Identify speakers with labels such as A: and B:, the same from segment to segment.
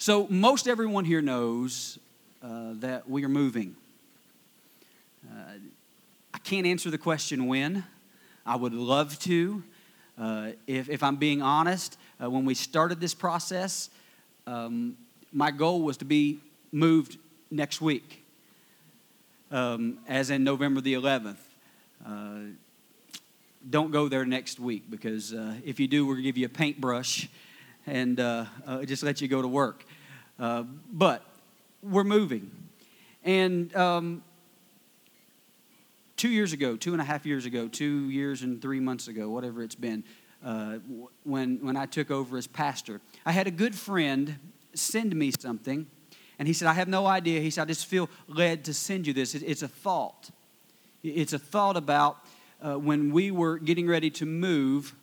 A: So, most everyone here knows uh, that we are moving. Uh, I can't answer the question when. I would love to. Uh, if, if I'm being honest, uh, when we started this process, um, my goal was to be moved next week, um, as in November the 11th. Uh, don't go there next week because uh, if you do, we're going to give you a paintbrush and uh, uh, just let you go to work. Uh, but we're moving. And um, two years ago, two and a half years ago, two years and three months ago, whatever it's been, uh, when, when I took over as pastor, I had a good friend send me something. And he said, I have no idea. He said, I just feel led to send you this. It's a thought. It's a thought about uh, when we were getting ready to move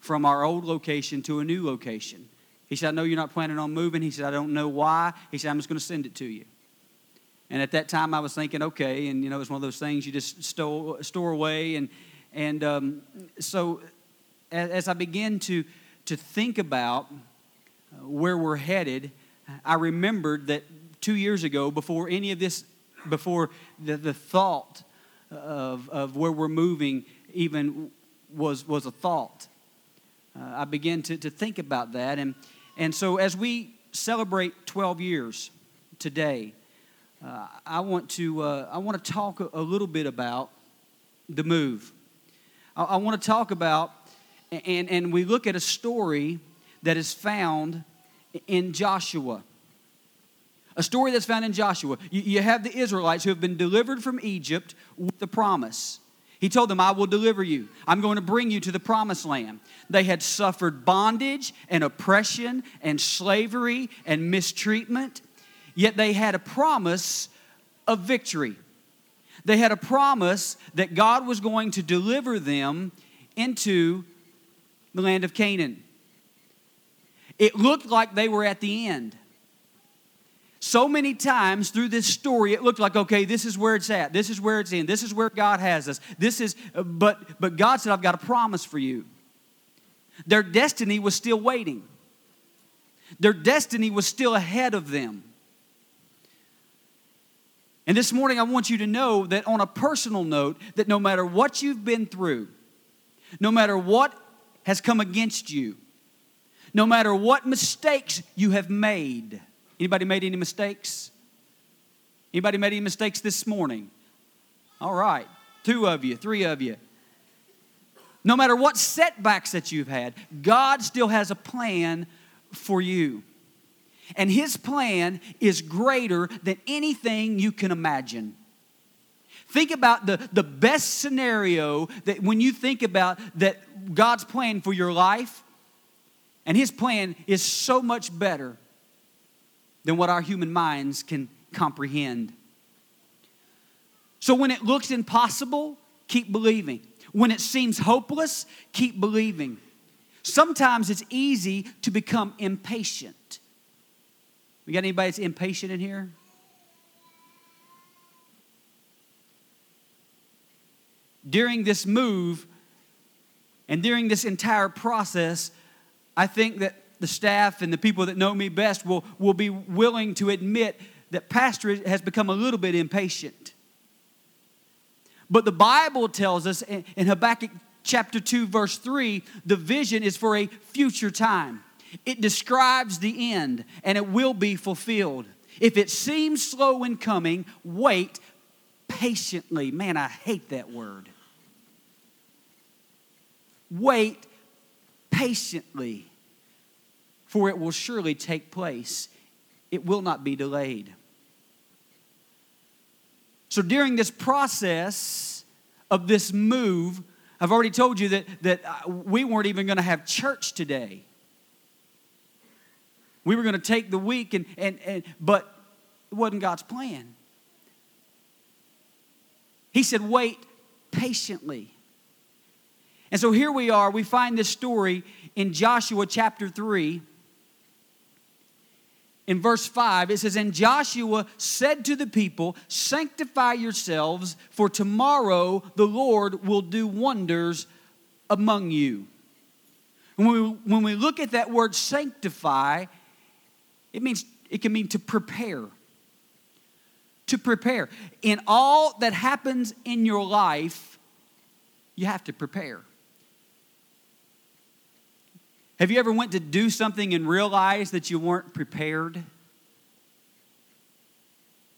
A: from our old location to a new location. He said, I know you're not planning on moving. He said, I don't know why. He said, I'm just going to send it to you. And at that time, I was thinking, okay, and you know, it's one of those things you just store, store away. And, and um, so as, as, I began to, to think about uh, where we're headed, I remembered that two years ago, before any of this, before the, the thought of, of where we're moving even was, was a thought. Uh, I began to, to think about that. And, and so as we celebrate 12 years today, uh, I, want to, uh, I want to talk a, little bit about the move. I, I want to talk about, and, and we look at a story that is found in Joshua a story that's found in Joshua. You, you have the Israelites who have been delivered from Egypt with the promise. He told them, I will deliver you. I'm going to bring you to the promised land. They had suffered bondage and oppression and slavery and mistreatment, yet they had a promise of victory. They had a promise that God was going to deliver them into the land of Canaan. It looked like they were at the end. So many times through this story, it looked like, okay, this is where it's at. This is where it's in. This is where God has us. This is, uh, but, but God said, I've got a promise for you. Their destiny was still waiting, their destiny was still ahead of them. And this morning, I want you to know that on a personal note, that no matter what you've been through, no matter what has come against you, no matter what mistakes you have made, Anybody made any mistakes? Anybody made any mistakes this morning? All right. Two of you, three of you. No matter what setbacks that you've had, God still has a plan for you. And His plan is greater than anything you can imagine. Think about the, the best scenario that when you think about that God's plan for your life, and His plan is so much better than what our human minds can comprehend. So when it looks impossible, keep believing. When it seems hopeless, keep believing. Sometimes it's easy to become impatient. We got anybody that's impatient in here? During this move and during this entire process, I think that the staff and the people that know me best will, will be willing to admit that pastor has become a little bit impatient. But the Bible tells us in, in Habakkuk chapter 2, verse 3, the vision is for a future time. It describes the end and it will be fulfilled. If it seems slow in coming, wait patiently. Man, I hate that word. Wait patiently for it will surely take place. It will not be delayed. So during this process of this move, I've already told you that, that uh, we weren't even going to have church today. We were going to take the week, and, and, and, but it wasn't God's plan. He said, wait patiently. And so here we are. We find this story in Joshua chapter 3 in verse 5, it says, And Joshua said to the people, Sanctify yourselves, for tomorrow the Lord will do wonders among you. When we, when we look at that word sanctify, It means it can mean to prepare. To prepare. In all that happens in your life, you have to prepare. Have you ever went to do something and realized that you weren't prepared?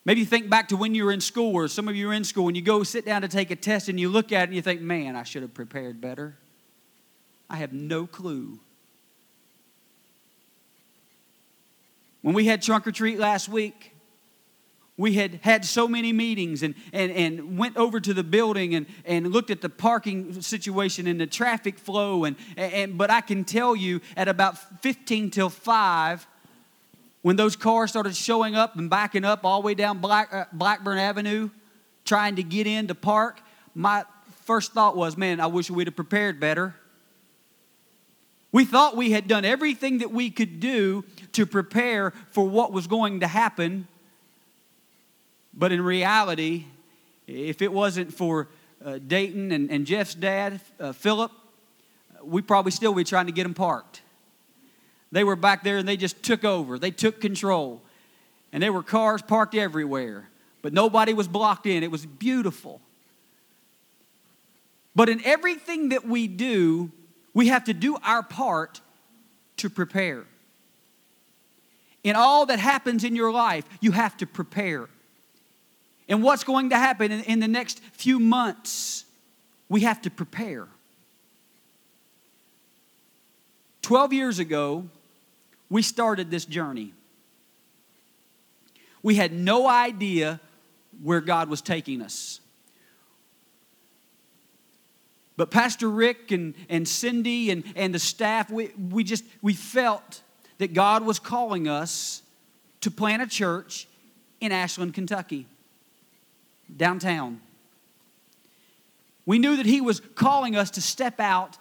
A: Maybe think back to when you were in school, or some of you are in school, and you go sit down to take a test and you look at it and you think, man, I should have prepared better. I have no clue. When we had trunk or treat last week, we had had so many meetings and, and, and went over to the building and, and looked at the parking situation and the traffic flow and, and but i can tell you at about 15 till 5 when those cars started showing up and backing up all the way down Black, uh, blackburn avenue trying to get in to park my first thought was man i wish we'd have prepared better. We thought we had done everything that we could do to prepare for what was going to happen but in reality, if it wasn't for uh, Dayton and, and, Jeff's dad, uh, Philip, we probably still be trying to get them parked. They were back there and they just took over. They took control. And there were cars parked everywhere, but nobody was blocked in. It was beautiful. But in everything that we do, we have to do our part to prepare. In all that happens in your life, you have to prepare and what's going to happen in, in the next few months, we have to prepare. 12 years ago, we started this journey. We had no idea where God was taking us. But Pastor Rick and, and Cindy and, and the staff, we, we just we felt that God was calling us to plant a church in Ashland, Kentucky downtown. We knew that He was calling us to step out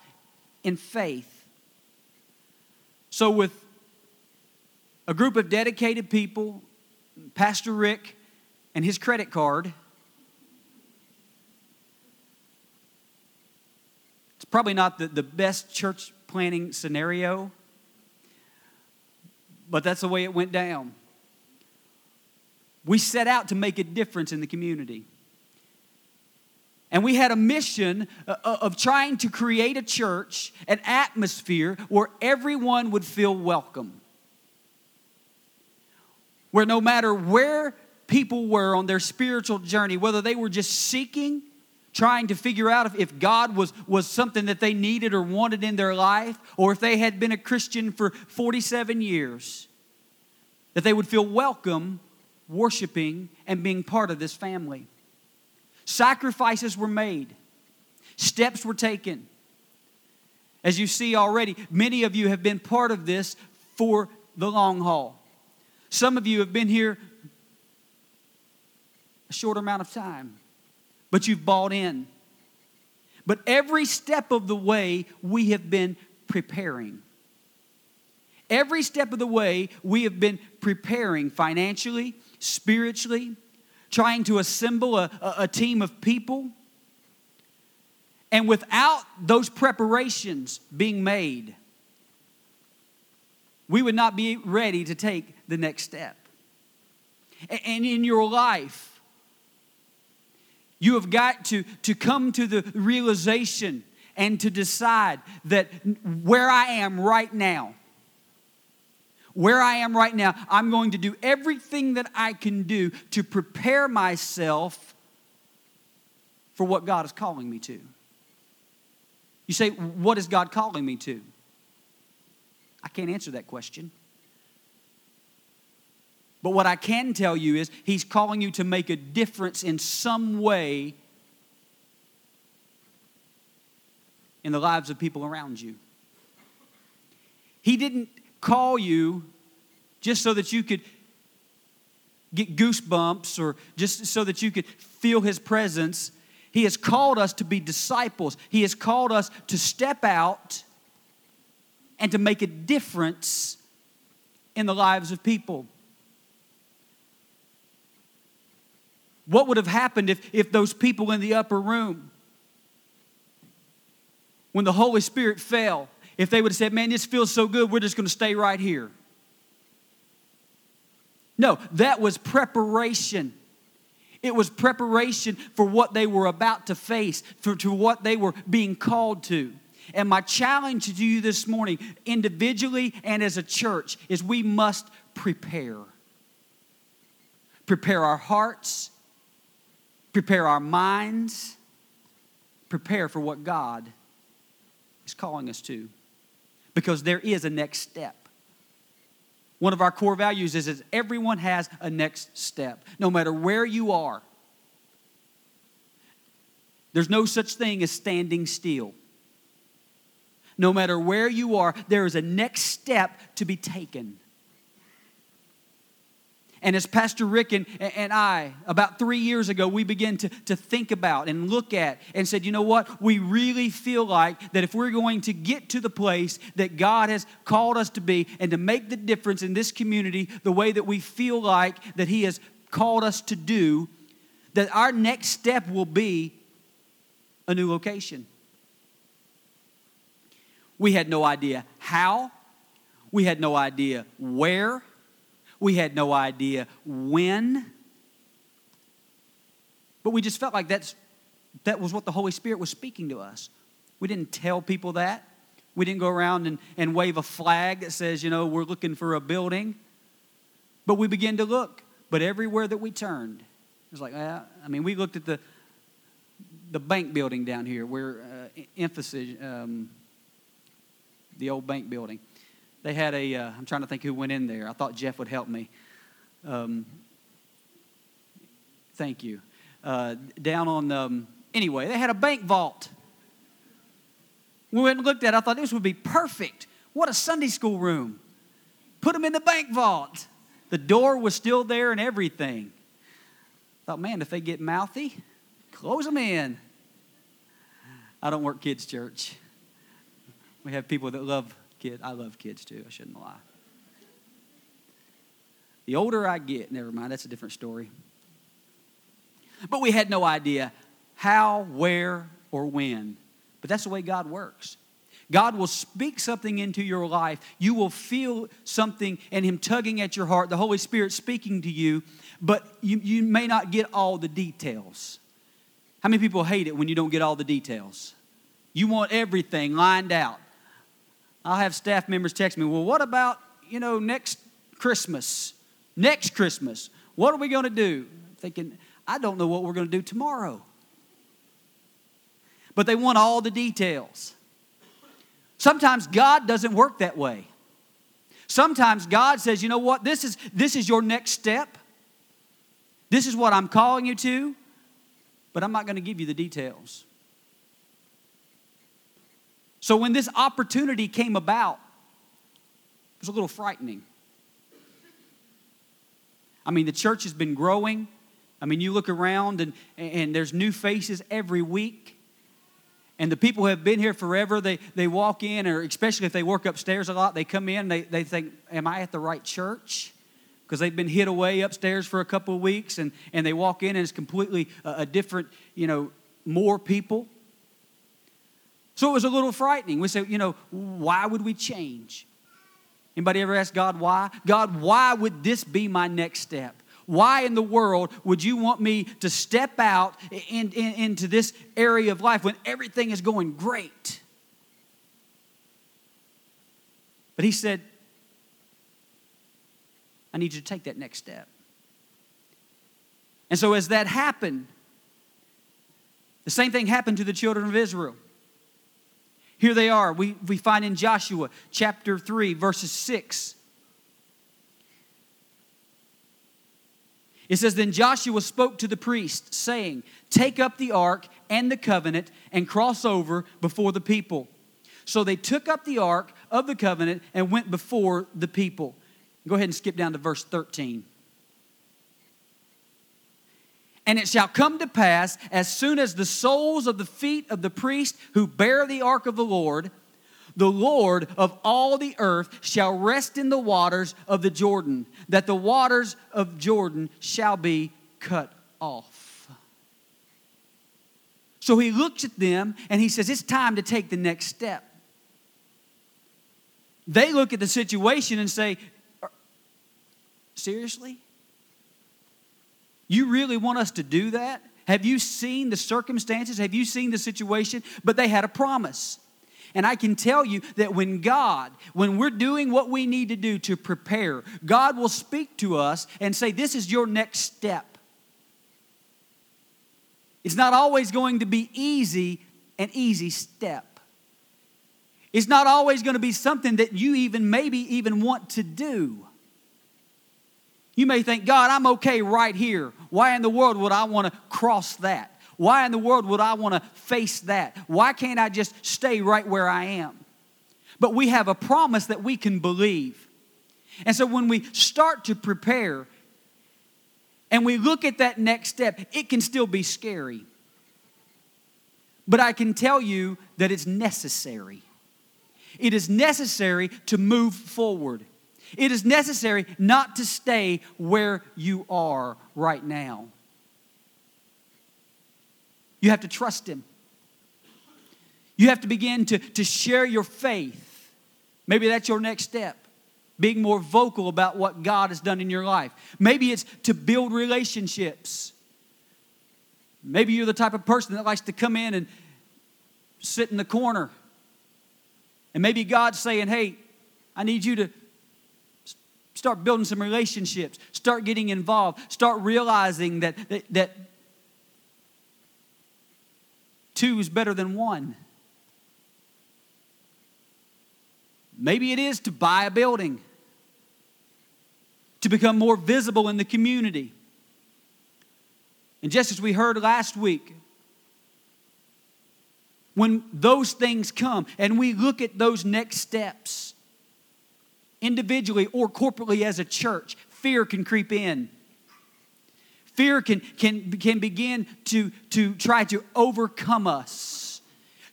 A: in faith. So, with a group of dedicated people, Pastor Rick and his credit card, it's probably not the, the best church planning scenario, but that's the way it went down. We set out to make a difference in the community. And we had a mission uh, uh, of trying to create a church, an atmosphere where everyone would feel welcome. Where no matter where people were on their spiritual journey, whether they were just seeking, trying to figure out if, God was, was something that they needed or wanted in their life, or if they had been a Christian for 47 years, that they would feel welcome worshiping and being part of this family. Sacrifices were made, steps were taken. As you see already, many of you have been part of this for the long haul. Some of you have been here a short amount of time, but you've bought in. But every step of the way, we have been preparing. Every step of the way, we have been preparing financially, spiritually, trying to assemble a, a, a team of people. And without those preparations being made, we would not be ready to take the next step. And in your life, you have got to, to come to the realization and to decide that where I am right now, where I am right now, I'm going to do everything that I can do to prepare myself for what God is calling me to. You say, What is God calling me to? I can't answer that question. But what I can tell you is, He's calling you to make a difference in some way in the lives of people around you. He didn't call you just so that you could get goosebumps or just so that you could feel his presence. He has called us to be disciples. He has called us to step out and to make a difference in the lives of people. What would have happened if, if those people in the upper room, when the Holy Spirit fell, if they would have said, Man, this feels so good, we're just going to stay right here. No, that was preparation. It was preparation for what they were about to face, for to what they were being called to. And my challenge to you this morning, individually and as a church, is we must prepare. Prepare our hearts, prepare our minds, prepare for what God is calling us to. Because there is a next step. One of our core values is, is everyone has a next step, no matter where you are. There's no such thing as standing still. No matter where you are, there is a next step to be taken. And as Pastor Rick and, and I, about three years ago, we began to, to think about and look at and said, you know what? We really feel like that if we're going to get to the place that God has called us to be and to make the difference in this community the way that we feel like that He has called us to do, that our next step will be a new location. We had no idea how, we had no idea where we had no idea when. But we just felt like that's, that was what the Holy Spirit was speaking to us. We didn't tell people that. We didn't go around and, and wave a flag that says, you know, we're looking for a building. But we began to look. But everywhere that we turned, it was like, uh, I mean, we looked at the, the bank building down here where uh, emphasis, um, the old bank building they had a. am uh, trying to think who went in there. I thought Jeff would help me. Um, thank you. Uh, down on, um, anyway, they had a bank vault. We went and looked at it. I thought this would be perfect. What a Sunday school room. Put them in the bank vault. The door was still there and everything. I Thought, man, if they get mouthy, close them in. I don't work kids' church. We have people that love kids. I love kids too, I shouldn't lie. The older I get, never mind, that's a different story. But we had no idea how, where, or when. But that's the way God works. God will speak something into your life. You will feel something and Him tugging at your heart, the Holy Spirit speaking to you, but you, you may not get all the details. How many people hate it when you don't get all the details? You want everything lined out. I'll have staff members text me, well, what about, you know, next Christmas? Next Christmas. What are we going to do? thinking, I don't know what we're going to do tomorrow. But they want all the details. Sometimes God doesn't work that way. Sometimes God says, you know what, this is, this is your next step. This is what I'm calling you to, but I'm not going to give you the details. So when this opportunity came about, it was a little frightening. I mean, the church has been growing. I mean, you look around and, and there's new faces every week. And the people who have been here forever, they, they walk in, or especially if they work upstairs a lot, they come in, they, they think, Am I at the right church? Because they've been hid away upstairs for a couple of weeks, and, and they walk in and it's completely a, a different, you know, more people. So it was a little frightening. We said, you know, why would we change? Anybody ever ask God why? God, why would this be my next step? Why in the world would you want me to step out in, in, into this area of life when everything is going great? But he said, I need you to take that next step. And so, as that happened, the same thing happened to the children of Israel. Here they are. We, we find in Joshua chapter 3, verses 6. It says, Then Joshua spoke to the priest, saying, Take up the ark and the covenant and cross over before the people. So they took up the ark of the covenant and went before the people. Go ahead and skip down to verse 13. And it shall come to pass, as soon as the soles of the feet of the priest who bear the ark of the Lord, the Lord of all the earth shall rest in the waters of the Jordan, that the waters of Jordan shall be cut off. So he looks at them and he says, It's time to take the next step. They look at the situation and say, Seriously? You really want us to do that? Have you seen the circumstances? Have you seen the situation? But they had a promise. And I can tell you that when God, when we're doing what we need to do to prepare, God will speak to us and say, This is your next step. It's not always going to be easy, an easy step. It's not always going to be something that you even maybe even want to do. You may think, God, I'm okay right here. Why in the world would I want to cross that? Why in the world would I want to face that? Why can't I just stay right where I am? But we have a promise that we can believe. And so when we start to prepare and we look at that next step, it can still be scary. But I can tell you that it's necessary. It is necessary to move forward. It is necessary not to stay where you are right now. You have to trust Him. You have to begin to, to share your faith. Maybe that's your next step. Being more vocal about what God has done in your life. Maybe it's to build relationships. Maybe you're the type of person that likes to come in and sit in the corner. And maybe God's saying, hey, I need you to start building some relationships, start getting involved, start realizing that, that, that two is better than one. Maybe it is to buy a building, to become more visible in the community. And just as we heard last week, when those things come and we look at those next steps, individually or corporately as a church, fear can creep in. Fear can, can, can begin to, to try to overcome us,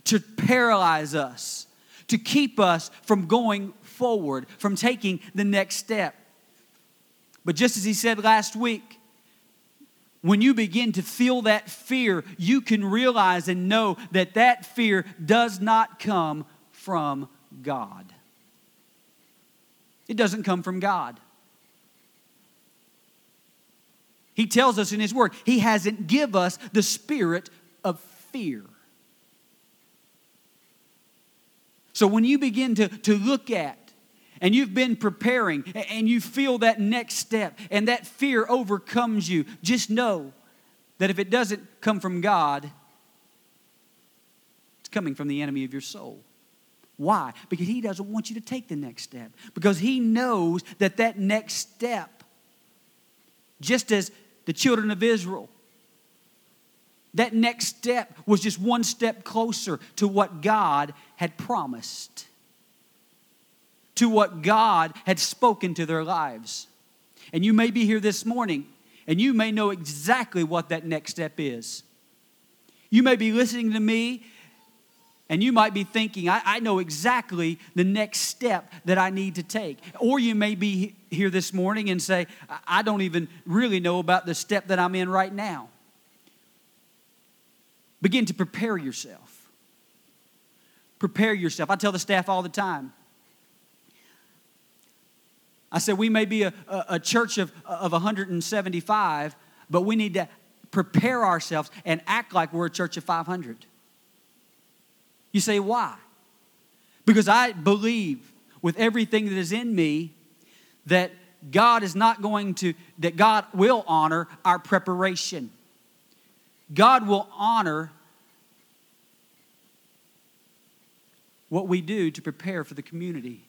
A: to paralyze us, to keep us from going forward, from taking the next step. But just as he said last week, when you begin to feel that fear, you can realize and know that that fear does not come from God. It doesn't come from God. He tells us in His Word, He hasn't give us the spirit of fear. So when you begin to, to look at and you've been preparing and you feel that next step and that fear overcomes you, just know that if it doesn't come from God, it's coming from the enemy of your soul. Why? Because he doesn't want you to take the next step. Because he knows that that next step, just as the children of Israel, that next step was just one step closer to what God had promised to what God had spoken to their lives. And you may be here this morning and you may know exactly what that next step is. You may be listening to me and you might be thinking, I, I, know exactly the next step that I need to take. Or you may be here this morning and say, I don't even really know about the step that I'm in right now. Begin to prepare yourself. Prepare yourself. I tell the staff all the time I said, we may be a, a, a church of, of 175, but we need to prepare ourselves and act like we're a church of 500. You say, why? Because I believe with everything that is in me that God is not going to, that God will honor our preparation. God will honor what we do to prepare for the community.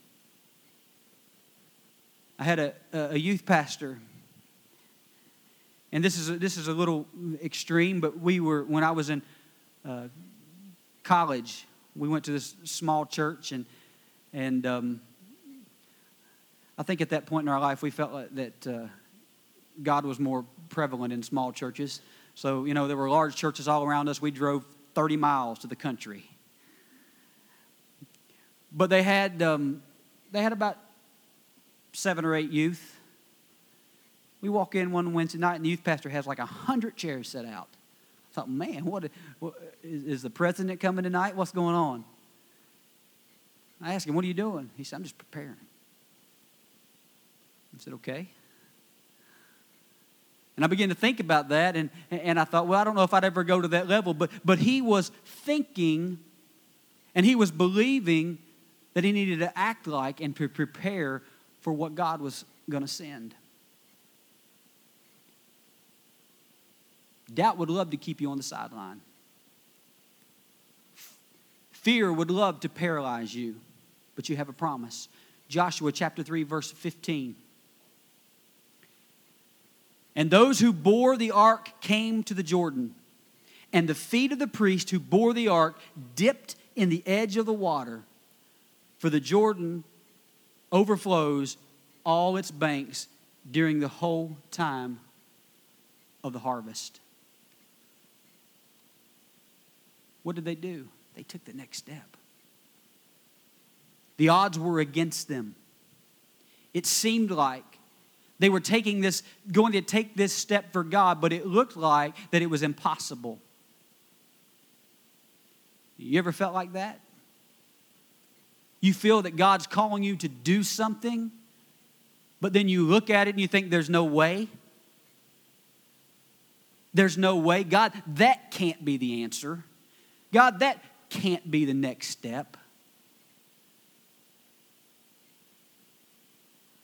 A: I had a, a youth pastor, and this is a, this is a little extreme, but we were when I was in uh, college, we went to this small church, and and um, I think at that point in our life we felt like that uh, God was more prevalent in small churches. So you know there were large churches all around us. We drove 30 miles to the country, but they had um, they had about seven or eight youth. We walk in one Wednesday night, and the youth pastor has like a hundred chairs set out. I thought, man, what, what is, is the president coming tonight? What's going on? I asked him, what are you doing? He said, I'm just preparing. I said, okay. And I began to think about that, and, and I thought, well, I don't know if I'd ever go to that level. But, but he was thinking and he was believing that he needed to act like and to prepare for what God was going to send. Doubt would love to keep you on the sideline. Fear would love to paralyze you, but you have a promise. Joshua chapter 3, verse 15. And those who bore the ark came to the Jordan, and the feet of the priest who bore the ark dipped in the edge of the water, for the Jordan overflows all its banks during the whole time of the harvest. What did they do? They took the next step. The odds were against them. It seemed like they were taking this, going to take this step for God, but it looked like that it was impossible. You ever felt like that? You feel that God's calling you to do something, but then you look at it and you think there's no way? There's no way. God, that can't be the answer. God, that can't be the next step.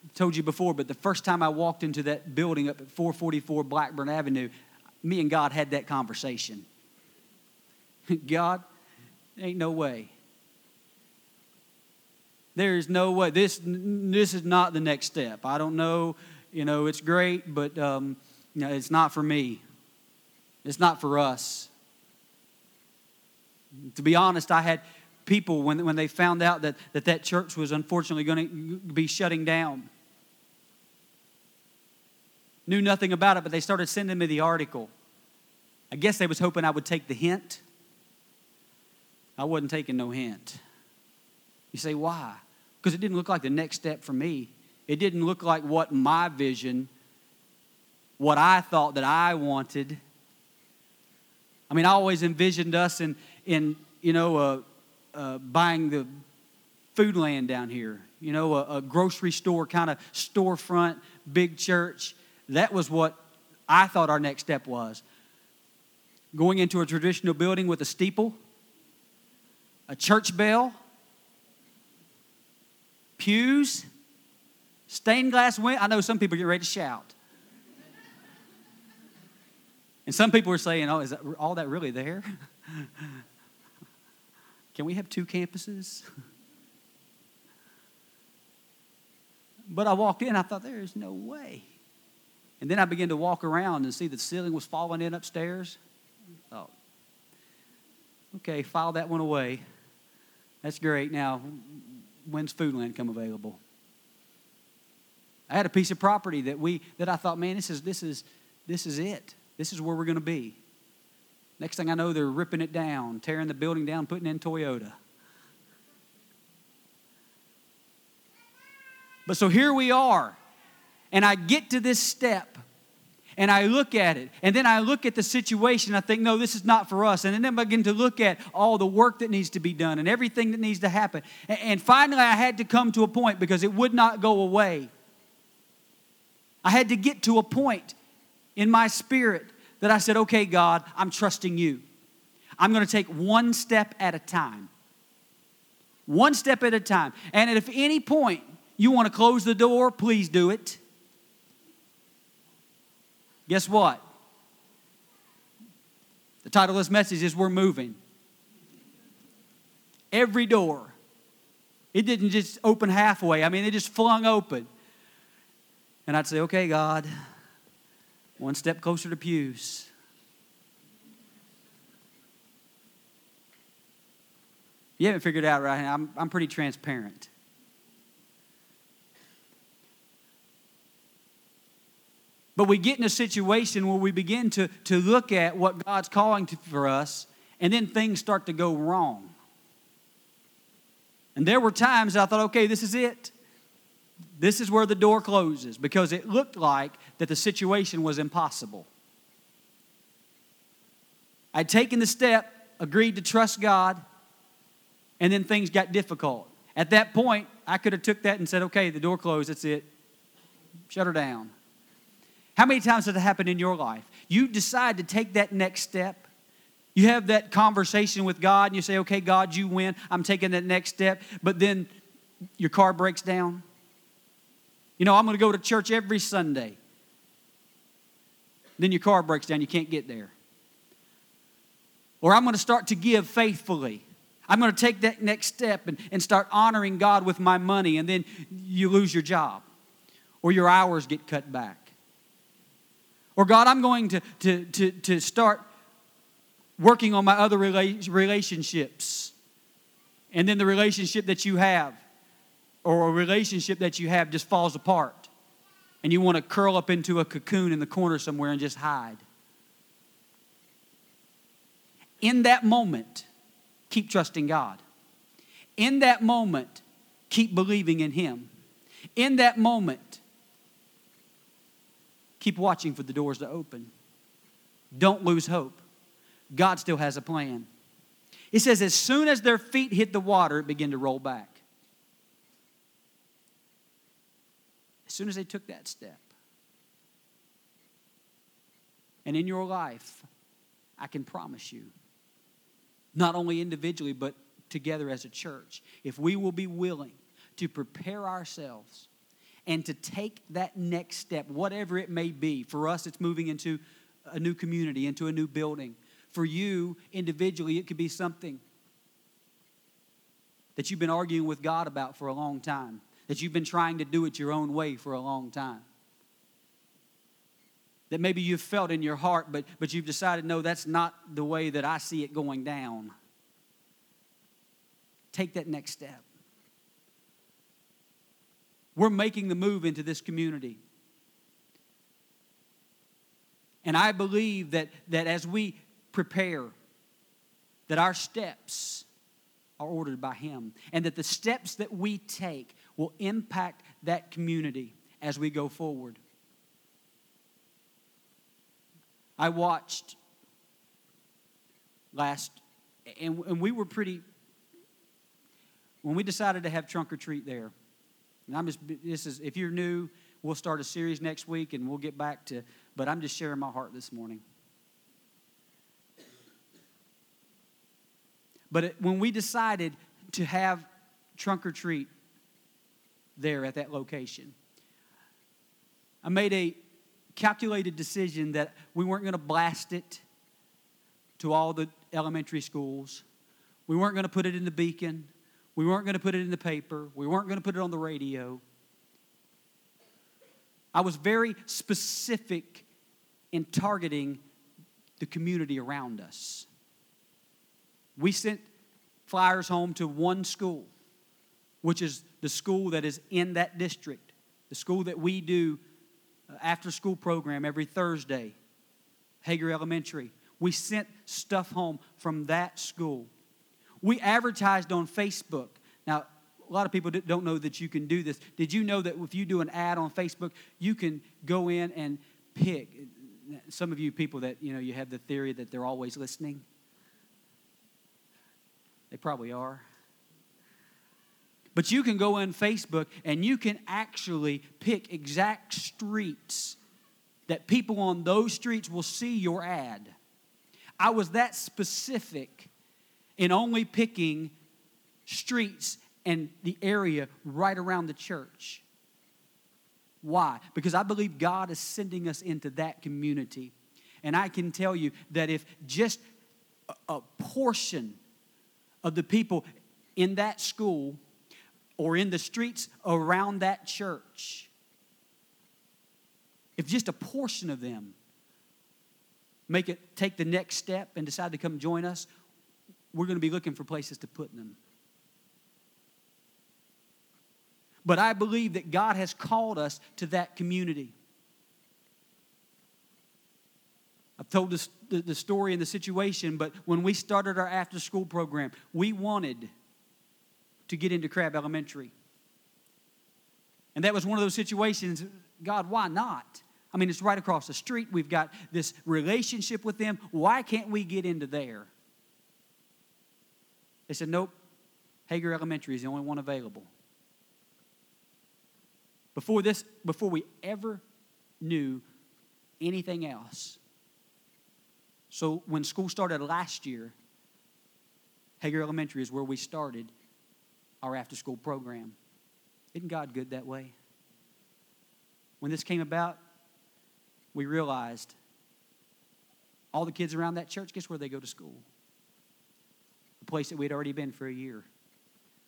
A: I told you before, but the first time I walked into that building up at 444 Blackburn Avenue, me and God had that conversation. God, Ain't no way. There is no way. This, this is not the next step. I don't know. You know, it's great, but um, you know, it's not for me. It's not for us. To be honest, I had people when, when they found out that, that that church was unfortunately going to be shutting down. Knew nothing about it, but they started sending me the article. I guess they was hoping I would take the hint. I wasn't taking no hint. You say, why? Because it didn't look like the next step for me. It didn't look like what my vision, what I thought that I wanted. I mean, I always envisioned us in, in you know, uh, uh, buying the Foodland down here, you know, a, a grocery store kind of storefront, big church. That was what I thought our next step was. Going into a traditional building with a steeple a church bell, pews, stained glass window. I know some people get ready to shout. And some people are saying, oh, is that, all that really there? Can we have two campuses? But I walked in, I thought, there is no way. And then I began to walk around and see the ceiling was falling in upstairs. Oh, okay, file that one away. That's great. Now, when's Foodland come available? I had a piece of property that we that I thought, man, this is this is this is it. This is where we're going to be. Next thing I know, they're ripping it down, tearing the building down, putting in Toyota. But so here we are. And I get to this step and I look at it, and then I look at the situation, I think, no, this is not for us. And then I begin to look at all the work that needs to be done and everything that needs to happen. And finally, I had to come to a point because it would not go away. I had to get to a point in my spirit that I said, okay, God, I'm trusting you. I'm going to take one step at a time. One step at a time. And if any point you want to close the door, please do it. Guess what? The title of this message is We're Moving. Every door. It didn't just open halfway. I mean, it just flung open. And I'd say, okay, God, one step closer to pews. You haven't figured out right I'm, I'm pretty transparent. But we get in a situation where we begin to, to look at what God's calling to, for us, and then things start to go wrong. And there were times I thought, okay, this is it. This is where the door closes because it looked like that the situation was impossible. I'd taken the step, agreed to trust God, and then things got difficult. At that point, I could have took that and said, okay, the door closed, that's it. Shut her down. How many times has it happened in your life? You decide to take that next step. You have that conversation with God and you say, okay, God, you win. I'm taking that next step. But then your car breaks down. You know, I'm going to go to church every Sunday. Then your car breaks down, you can't get there. Or I'm going to start to give faithfully. I'm going to take that next step and, and start honoring God with my money, and then you lose your job, or your hours get cut back. Or, God, I'm going to, to, to, to start working on my other rela- relationships. And then the relationship that you have, or a relationship that you have, just falls apart. And you want to curl up into a cocoon in the corner somewhere and just hide. In that moment, keep trusting God. In that moment, keep believing in Him. In that moment, keep watching for the doors to open. Don't lose hope. God still has a plan. It says, as soon as their feet hit the water, it began to roll back. As soon as they took that step. And in your life, I can promise you, not only individually, but together as a church, if we will be willing to prepare ourselves and to take that next step, whatever it may be. For us, it's moving into a new community, into a new building. For you individually, it could be something that you've been arguing with God about for a long time, that you've been trying to do it your own way for a long time. That maybe you've felt in your heart, but, but you've decided, no, that's not the way that I see it going down. Take that next step. We're making the move into this community. And I believe that, that as we prepare, that our steps are ordered by Him, and that the steps that we take will impact that community as we go forward. I watched last, and, and we were pretty, when we decided to have trunk or treat there, and I'm just, this is, if you're new, we'll start a series next week and we'll get back to, but I'm just sharing my heart this morning. But it, when we decided to have trunk or treat there at that location, I made a calculated decision that we weren't going to blast it to all the elementary schools. We weren't going to put it in the beacon. We weren't going to put it in the paper. We weren't going to put it on the radio. I was very specific in targeting the community around us. We sent flyers home to one school, which is the school that is in that district, the school that we do uh, after school program every Thursday, Hager Elementary. We sent stuff home from that school. We advertised on Facebook. Now, a lot of people don't know that you can do this. Did you know that if you do an ad on Facebook, you can go in and pick? Some of you people that, you know, you have the theory that they're always listening. They probably are. But you can go on Facebook and you can actually pick exact streets that people on those streets will see your ad. I was that specific in only picking streets and the area right around the church. Why? Because I believe God is sending us into that community. And I can tell you that if just a, portion of the people in that school or in the streets around that church, if just a portion of them make it take the next step and decide to come join us, we're going to be looking for places to put them. But I believe that God has called us to that community. I've told the, the story and the situation, but when we started our after school program, we wanted to get into Crabbe Elementary. And that was one of those situations God, why not? I mean, it's right across the street. We've got this relationship with them. Why can't we get into there? They said, nope, Hager Elementary is the only one available. Before this, before we ever knew anything else. So when school started last year, Hager Elementary is where we started our after school program. Isn't God good that way? When this came about, we realized all the kids around that church, guess where they go to school? The place that we had already been for a year.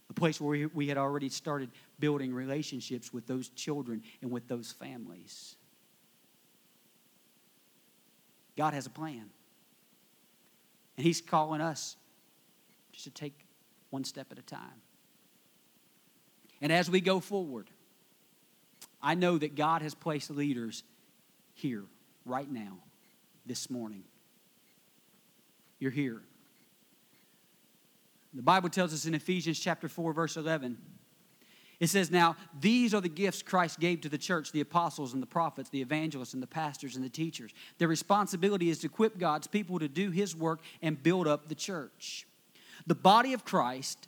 A: the place where we, we had already started building relationships with those children and with those families. God has a plan. And He's calling us just to take one step at a time. And as we go forward, I know that God has placed leaders here, right now, this morning. You're here. The Bible tells us in Ephesians chapter 4, verse 11, it says, Now, these are the gifts Christ gave to the church the apostles and the prophets, the evangelists and the pastors and the teachers. Their responsibility is to equip God's people to do his work and build up the church. The body of Christ,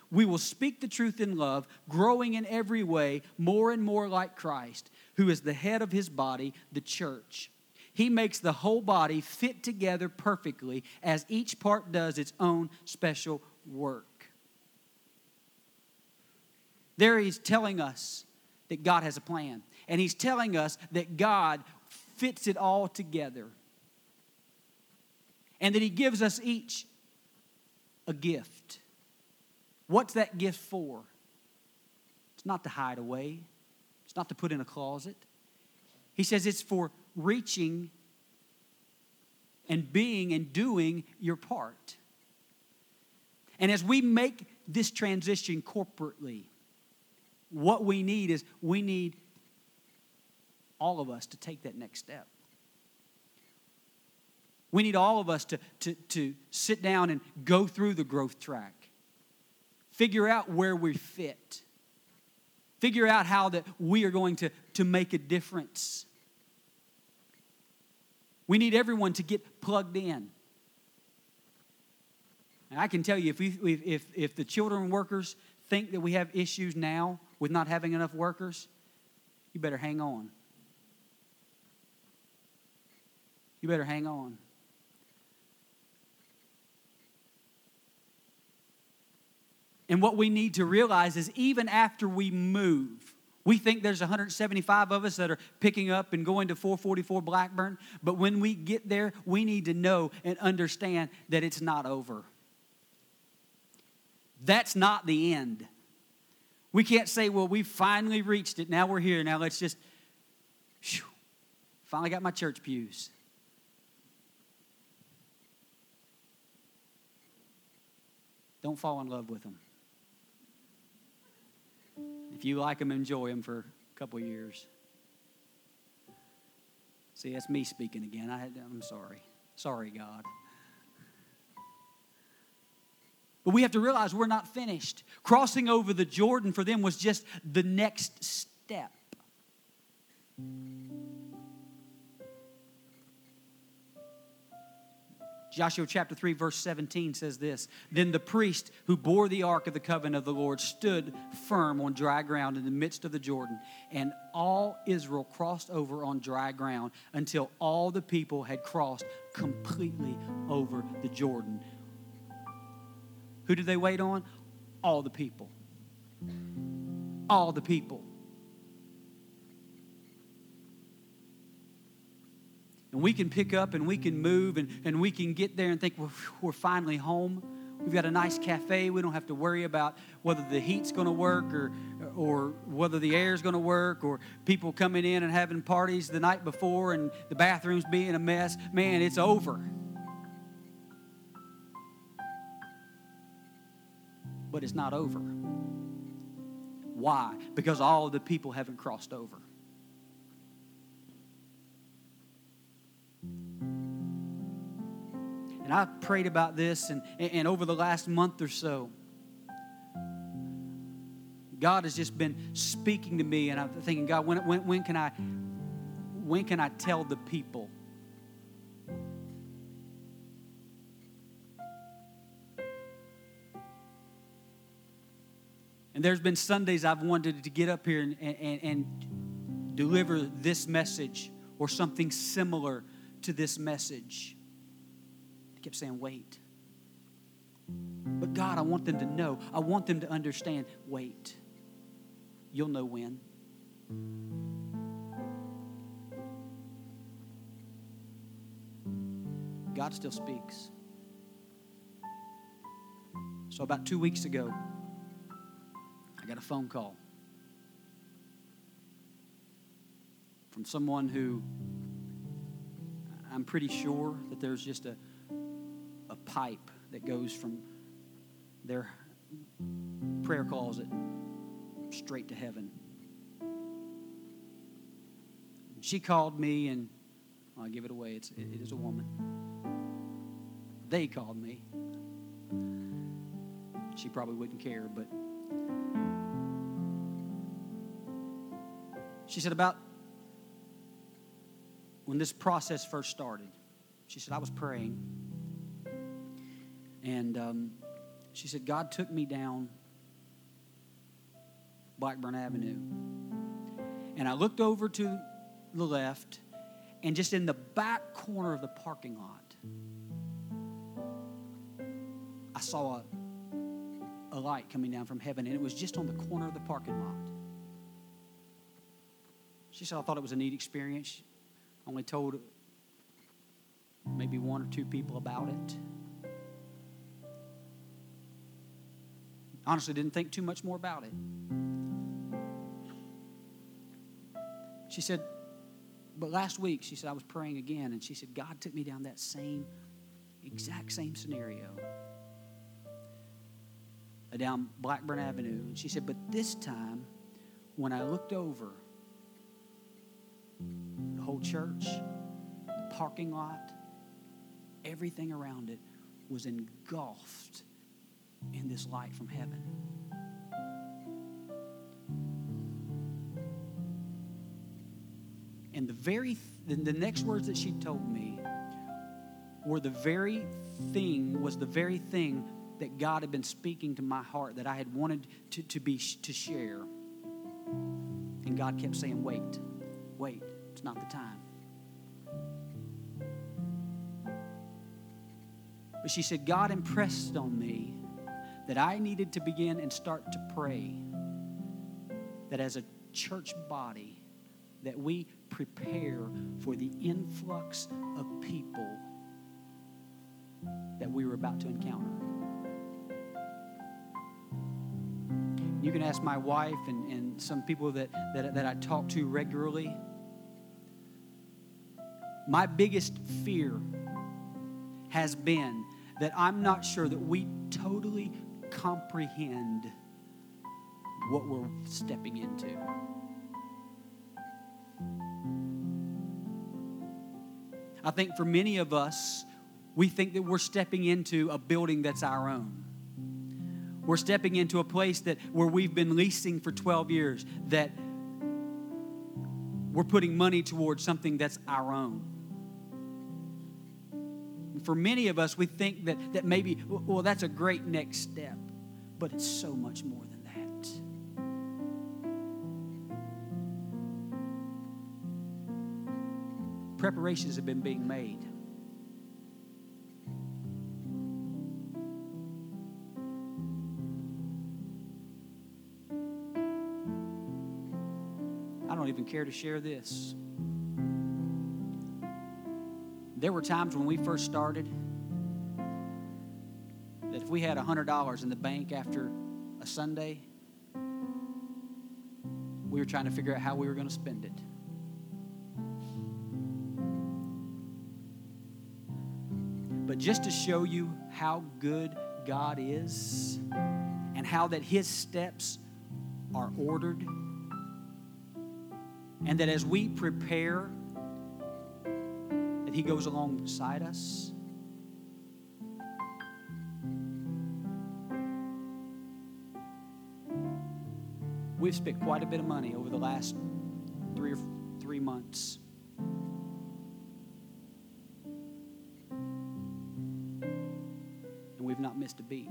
A: we will speak the truth in love, growing in every way more and more like Christ, who is the head of his body, the church. He makes the whole body fit together perfectly as each part does its own special work. There he's telling us that God has a plan. And he's telling us that God fits it all together. And that he gives us each a gift. What's that gift for? It's not to hide away, it's not to put in a closet. He says it's for reaching and being and doing your part. And as we make this transition corporately, what we need is we need all of us to take that next step. We need all of us to, to, to sit down and go through the growth track, figure out where we fit, figure out how that we are going to, to make a difference. We need everyone to get plugged in. And I can tell you, if, we, if, if the children workers think that we have issues now, with not having enough workers, you better hang on. You better hang on. And what we need to realize is even after we move, we think there's 175 of us that are picking up and going to 444 Blackburn, but when we get there, we need to know and understand that it's not over. That's not the end. We can't say, well, we finally reached it. Now we're here. Now let's just, whew, finally got my church pews. Don't fall in love with them. If you like them, enjoy them for a couple years. See, that's me speaking again. I, I'm sorry. Sorry, God. But we have to realize we're not finished. Crossing over the Jordan for them was just the next step. Joshua chapter 3, verse 17 says this Then the priest who bore the ark of the covenant of the Lord stood firm on dry ground in the midst of the Jordan, and all Israel crossed over on dry ground until all the people had crossed completely over the Jordan who did they wait on? All the people. All the people. And we can pick up and we can move and, and we can get there and think well, we're finally home. We've got a nice cafe. We don't have to worry about whether the heat's going to work or, or whether the air's going to work or people coming in and having parties the night before and the bathrooms being a mess. Man, it's over. but it's not over. Why? Because all the people haven't crossed over. And I prayed about this, and, and over the last month or so, God has just been speaking to me, and I'm thinking, God, when, when, when can I when can I tell the people? And there's been Sundays I've wanted to get up here and, and, and deliver this message or something similar to this message. Kept saying, wait. But God, I want them to know. I want them to understand. Wait. You'll know when. God still speaks. So, about two weeks ago, I got a phone call from someone who I'm pretty sure that there's just a pipe that goes from their prayer closet straight to heaven. She called me, and I'll give it away. It's, it is a woman. They called me. She probably wouldn't care, but she said, about when this process first started, she said, I was praying. And um, she said, God took me down Blackburn Avenue. And I looked over to the left, and just in the back corner of the parking lot, I saw a, a light coming down from heaven, and it was just on the corner of the parking lot. She said, I thought it was a neat experience. I Only told maybe one or two people about it. Honestly, didn't think too much more about it. She said, but last week, she said, I was praying again, and she said, God took me down that same, exact same scenario uh, down Blackburn Avenue. And she said, but this time, when I looked over, the whole church, the parking lot, everything around it was engulfed in this light from heaven. And the very the next words that she told me were the very thing was the very thing that God had been speaking to my heart that I had wanted to, to be to share. And God kept saying, "Wait, wait, it's not the time." But she said, God impressed on me that I needed to begin and start to pray that as a church body that we prepare for the influx of people that we were about to encounter. You can ask my wife and, and some people that, that, that I talk to regularly. My biggest fear has been that I'm not sure that we totally comprehend what we're stepping into. I think for many of us, we think that we're stepping into a building that's our own. We're stepping into a place that where we've been leasing for 12 years that we're putting money towards something that's our own. For many of us, we think that, that maybe, well, that's a great next step, but it's so much more than that. Preparations have been being made. I don't even care to share this. There were times when we first started that if we had $100 in the bank after a Sunday, we were trying to figure out how we were going to spend it. But just to show you how good God is and how that His steps are ordered and that as we prepare, that He goes alongside us. We've spent quite a bit of money over the last three or three months. And we've not missed a beat.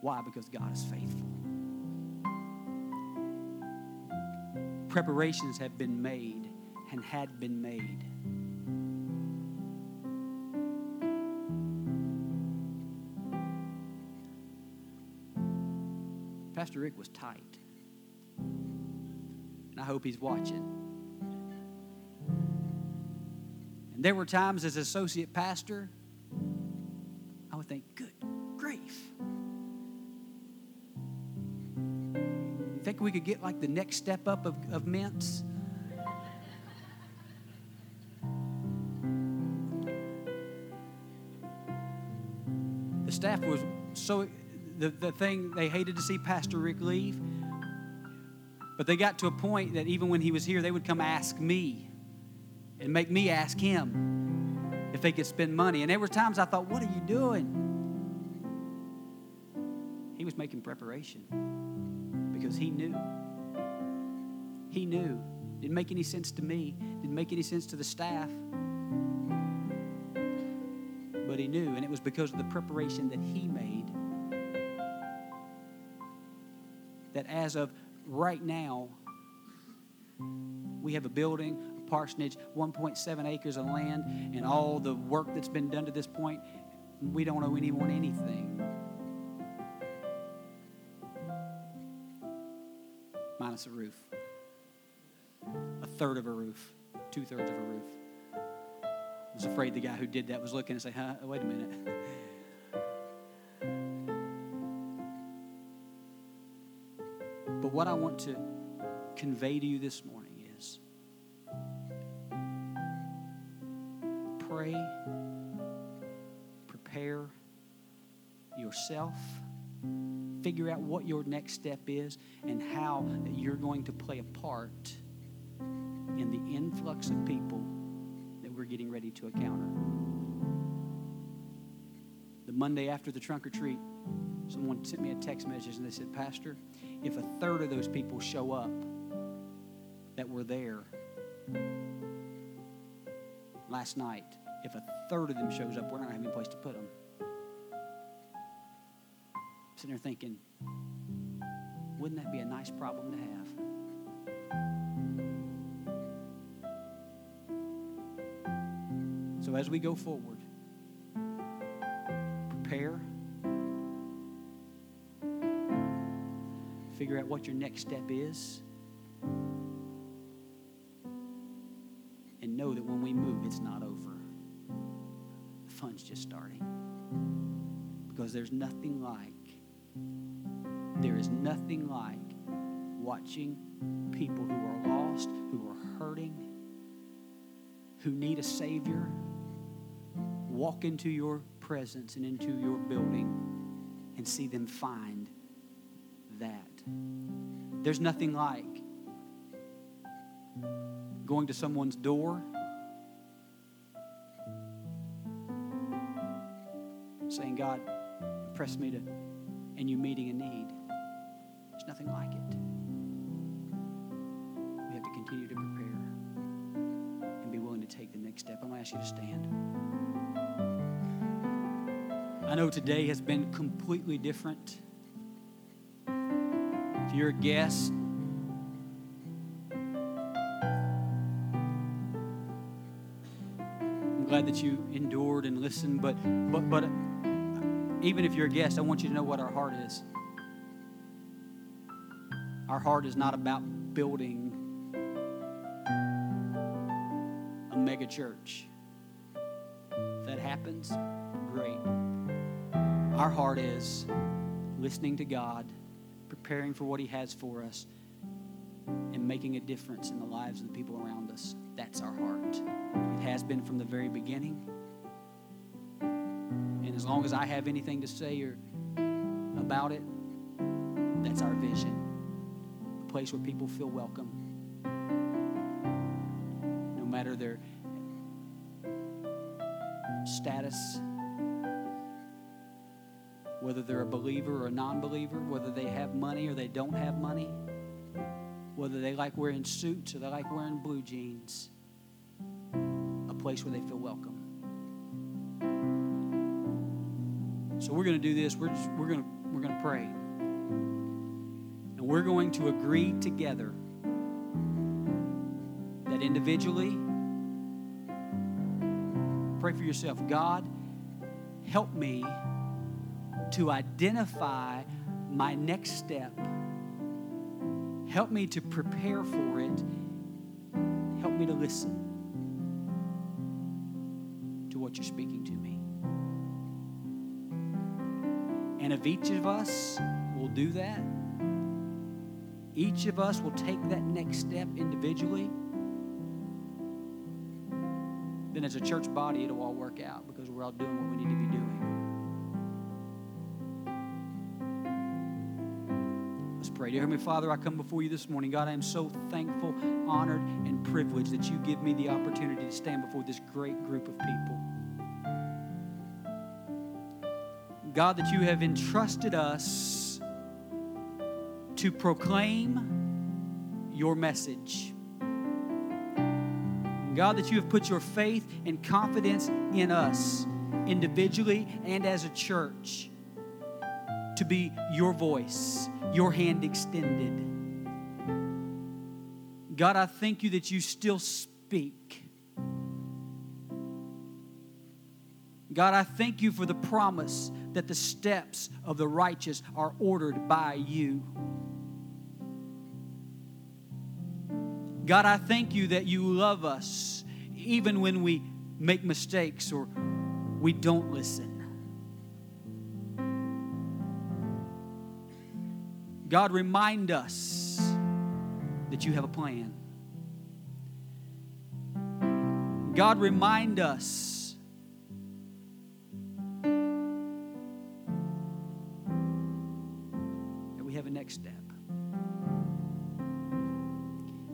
A: Why? Because God is faithful. Preparations have been made and had been made. Pastor Rick was tight. And I hope he's watching. And there were times as associate pastor, I would think, good grief. Think we could get like the next step up of, of mints? So the, the thing they hated to see Pastor Rick leave. But they got to a point that even when he was here, they would come ask me and make me ask him if they could spend money. And there were times I thought, What are you doing? He was making preparation because he knew. He knew. Didn't make any sense to me, didn't make any sense to the staff. But he knew, and it was because of the preparation that he made that as of right now, we have a building, a parsonage, 1.7 acres of land, and all the work that's been done to this point. We don't owe anyone anything. Minus a roof. A third of a roof. Two thirds of a roof. I was afraid the guy who did that was looking and say, huh, wait a minute. what I want to convey to you this morning is pray, prepare yourself, figure out what your next step is, and how you're going to play a part in the influx of people that we're getting ready to encounter. The Monday after the trunk or treat, someone sent me a text message and they said, Pastor, if a third of those people show up that were there last night, if a third of them shows up, we're not have any place to put them. I'm sitting there thinking, wouldn't that be a nice problem to have? So as we go forward, prepare figure out what your next step is. And know that when we move, it's not over. The fun's just starting. Because there's nothing like, there is nothing like watching people who are lost, who are hurting, who need a Savior, walk into your presence and into your building and see them find that. There's nothing like going to someone's door, saying, God, press me to, and you meeting a need. There's nothing like it. We have to continue to prepare and be willing to take the next step. I'm going to ask you to stand. I know today has been completely different if you're a guest, I'm glad that you endured and listened, but but but even if you're a guest, I want you to know what our heart is. Our heart is not about building a mega church. If that happens, great. Our heart is listening to God preparing for what He has for us, and making a difference in the lives of the people around us. That's our heart. It has been from the very beginning. And as long as I have anything to say or about it, that's our vision. A place where people feel welcome. No matter their whether they're a believer or a non believer, whether they have money or they don't have money, whether they like wearing suits or they like wearing blue jeans, a place where they feel welcome. So we're going to do this. We're, just, we're going to we're going to pray. And we're going to agree together that individually, pray for yourself. God, help me to identify my next step. Help me to prepare for it. Help me to listen to what you're speaking to me. And if each of us will do that, each of us will take that next step individually, then as a church body, it'll all work out because we're all doing what we need to be doing. Pray. Dear Heavenly Father, I come before you this morning. God, I am so thankful, honored, and privileged that you give me the opportunity to stand before this great group of people. God, that you have entrusted us to proclaim your message. God, that you have put your faith and confidence in us individually and as a church to be your voice, your hand extended. God, I thank you that you still speak. God, I thank you for the promise that the steps of the righteous are ordered by you. God, I thank you that you love us even when we make mistakes or we don't listen. God, remind us that you have a plan. God, remind us that we have a next step.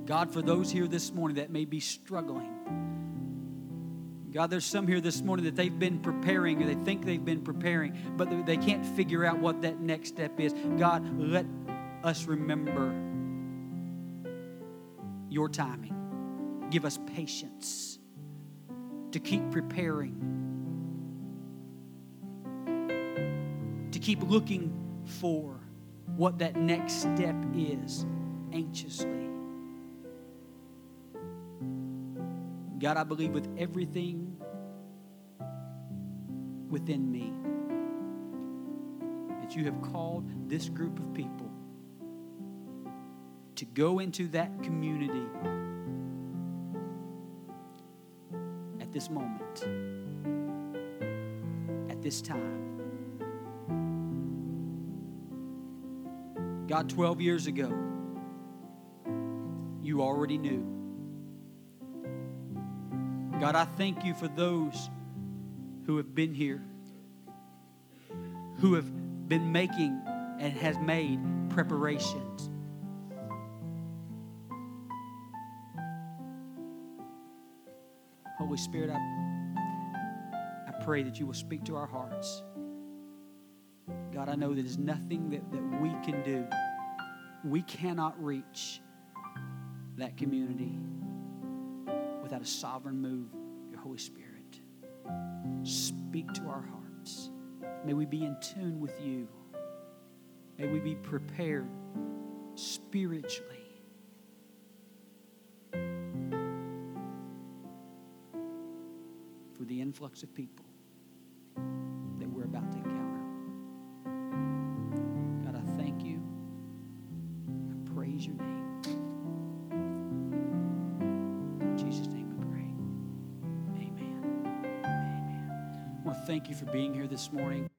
A: God, for those here this morning that may be struggling, God, there's some here this morning that they've been preparing or they think they've been preparing, but they can't figure out what that next step is. God, let us remember your timing. Give us patience to keep preparing, to keep looking for what that next step is anxiously. God, I believe with everything within me that you have called this group of people to go into that community at this moment, at this time. God, 12 years ago, you already knew. God, I thank you for those who have been here, who have been making and has made preparations. Holy Spirit, I, I pray that you will speak to our hearts. God, I know that there's nothing that, that we can do. We cannot reach that community without a sovereign move your Holy Spirit. Speak to our hearts. May we be in tune with you. May we be prepared spiritually. For the influx of people this morning.